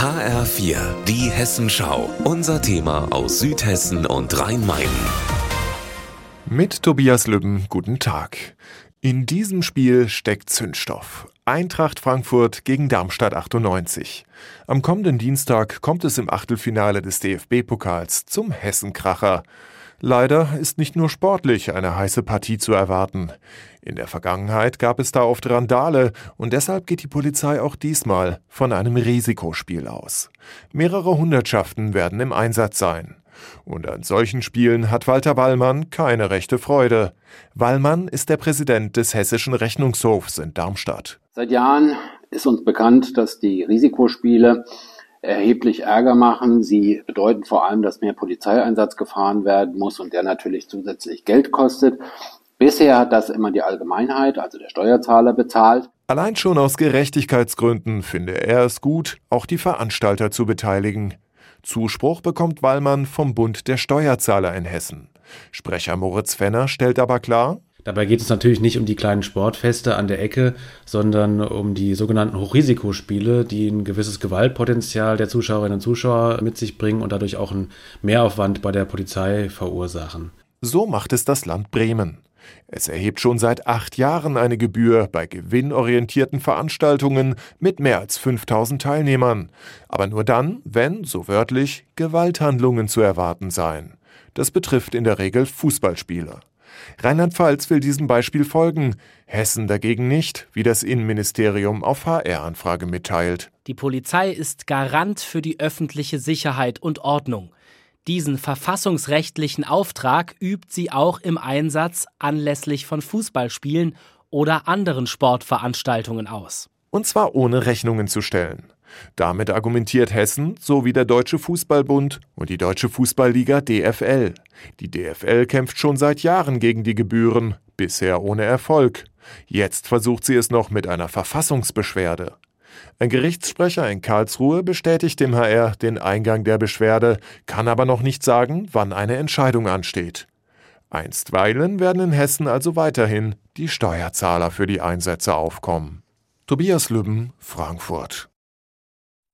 HR4, die Hessenschau. Unser Thema aus Südhessen und Rhein-Main. Mit Tobias Lübben, guten Tag. In diesem Spiel steckt Zündstoff. Eintracht Frankfurt gegen Darmstadt 98. Am kommenden Dienstag kommt es im Achtelfinale des DFB-Pokals zum Hessenkracher. Leider ist nicht nur sportlich eine heiße Partie zu erwarten. In der Vergangenheit gab es da oft Randale und deshalb geht die Polizei auch diesmal von einem Risikospiel aus. Mehrere Hundertschaften werden im Einsatz sein. Und an solchen Spielen hat Walter Wallmann keine rechte Freude. Wallmann ist der Präsident des Hessischen Rechnungshofs in Darmstadt. Seit Jahren ist uns bekannt, dass die Risikospiele erheblich Ärger machen. Sie bedeuten vor allem, dass mehr Polizeieinsatz gefahren werden muss und der natürlich zusätzlich Geld kostet. Bisher hat das immer die Allgemeinheit, also der Steuerzahler, bezahlt. Allein schon aus Gerechtigkeitsgründen finde er es gut, auch die Veranstalter zu beteiligen. Zuspruch bekommt Wallmann vom Bund der Steuerzahler in Hessen. Sprecher Moritz Fenner stellt aber klar, Dabei geht es natürlich nicht um die kleinen Sportfeste an der Ecke, sondern um die sogenannten Hochrisikospiele, die ein gewisses Gewaltpotenzial der Zuschauerinnen und Zuschauer mit sich bringen und dadurch auch einen Mehraufwand bei der Polizei verursachen. So macht es das Land Bremen. Es erhebt schon seit acht Jahren eine Gebühr bei gewinnorientierten Veranstaltungen mit mehr als 5000 Teilnehmern. Aber nur dann, wenn, so wörtlich, Gewalthandlungen zu erwarten seien. Das betrifft in der Regel Fußballspiele. Rheinland-Pfalz will diesem Beispiel folgen, Hessen dagegen nicht, wie das Innenministerium auf HR-Anfrage mitteilt. Die Polizei ist Garant für die öffentliche Sicherheit und Ordnung. Diesen verfassungsrechtlichen Auftrag übt sie auch im Einsatz anlässlich von Fußballspielen oder anderen Sportveranstaltungen aus. Und zwar ohne Rechnungen zu stellen. Damit argumentiert Hessen sowie der Deutsche Fußballbund und die Deutsche Fußballliga DFL. Die DFL kämpft schon seit Jahren gegen die Gebühren, bisher ohne Erfolg. Jetzt versucht sie es noch mit einer Verfassungsbeschwerde. Ein Gerichtssprecher in Karlsruhe bestätigt dem HR den Eingang der Beschwerde, kann aber noch nicht sagen, wann eine Entscheidung ansteht. Einstweilen werden in Hessen also weiterhin die Steuerzahler für die Einsätze aufkommen. Tobias Lübben, Frankfurt.